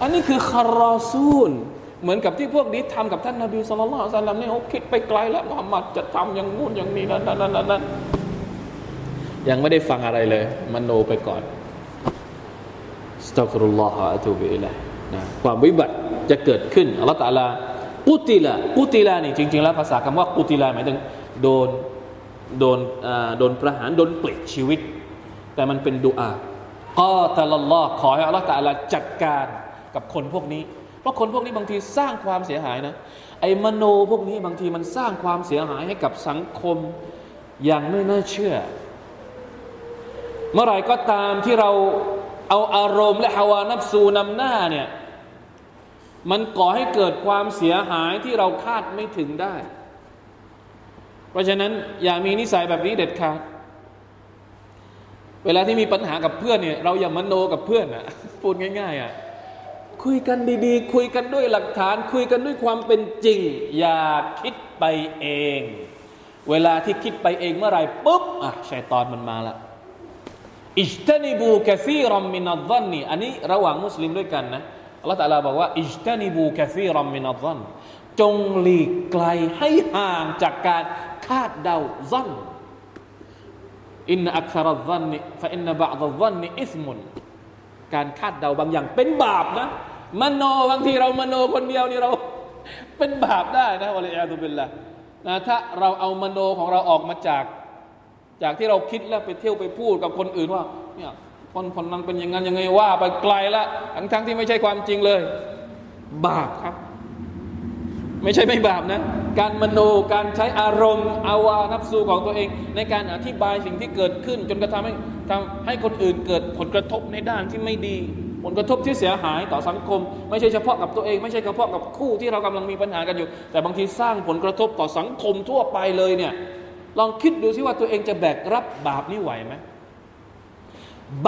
อันนี้คือคารอซูล เหมือนกับที่พวกนี้ทำกับท่านนาบีสุลต่านสัลลัมนี่เขาคิดไปไกลแล้วมุฮัมมัดจะทำอย่างงู้นอย่างนี้นั่นนั่นนั่นยังไม่ได้ฟังอะไรเลยมโนไปก่อนสตัฟรุลลอฮฺอะตูบิอิลัยนะความวิบัติจะเกิดขึ้นอัลลอฮฺตะลากุติละกุติละนี่จริง ๆ แล้วภาษาคำว่ากุติละหมายถึงโดนโดนโดนประหารโดนปลิดชีวิต แต่มันเป็นดุอาก็ตลลอฮขอให้อัลลอฮฺตะลาจัดการ กับคนพวกนี้ เพราะคนพวกนี้บางทีสร้างความเสียหายนะไอ้มโนพวกนี้บางทีมันสร้างความเสียหายให้กับสังคมอย่างไม่น่าเชื่อ เมื่อไหร่ก็ตามที่เราเอาอารมณ์และฮาวานับสูนำหน้าเนี่ยมันก่อให้เกิดความเสียหายที่เราคาดไม่ถึงได้ เพราะฉะนั้นอย่ามีนิสัยแบบนี้เด็ดขาด เวลาที่มีปัญหากับเพื่อนเนี่ยเราอย่ามโนกับเพื่อนอะพูดง่าย ๆอะ คุยกันดีๆ คุยกันด้วยหลักฐาน คุยกันด้วยความเป็นจริง อย่าคิดไปเอง เวลาที่คิดไปเองเมื่อไหร่ปุ๊บอะชัยตอนมันมาละอิจตนิบูกะซีรัมมินัลซันนี่อันนี้ระหว่างมุสลิมด้วยกันนะอัลลอฮฺตะลาบอกว่าอิจตนิบูกะซีรัมมินัลซันจงหลีกไกลให้ห่างจากการคาดเดาالظن إن أكثر الظن فإن بعض الظن إثمการคาดเดาบางอย่างเป็นบาปนะ มโนบางทีเรามโนคนเดียวนี่เราเป็นบาปได้นะوالعياذ باللهนะถ้าเราเอามโนของเราออกมาจาก จากที่เราคิดแล้วไปเที่ยวไปพูดกับคนอื่นว่าเนี่ยคนคนนั้นเป็นอย่างนั้นยังไงว่าไปไกลละทั้งทั้งที่ไม่ใช่ความจริงเลย บาปครับ ไม่ใช่ไม่บาปนะ การมโนการใช้อารมณ์อาวานับสูของตัวเอง ในการอธิบายสิ่งที่เกิดขึ้น จนกระทำให้ทำให้คนอื่นเกิดผลกระทบในด้านที่ไม่ดี ผลกระทบที่เสียหายต่อสังคม ไม่ใช่เฉพาะกับตัวเอง ไม่ใช่เฉพาะกับคู่ที่เรากำลังมีปัญหากันอยู่ แต่บางทีสร้างผลกระทบต่อสังคมทั่วไปเลยเนี่ยลองคิดดูซิว่าตัวเองจะแบกรับบาปนี้ไหวไหม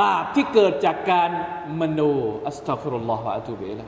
บาปที่เกิดจากการมโนอัสตัฟรุลลอฮฺอะตุบิละ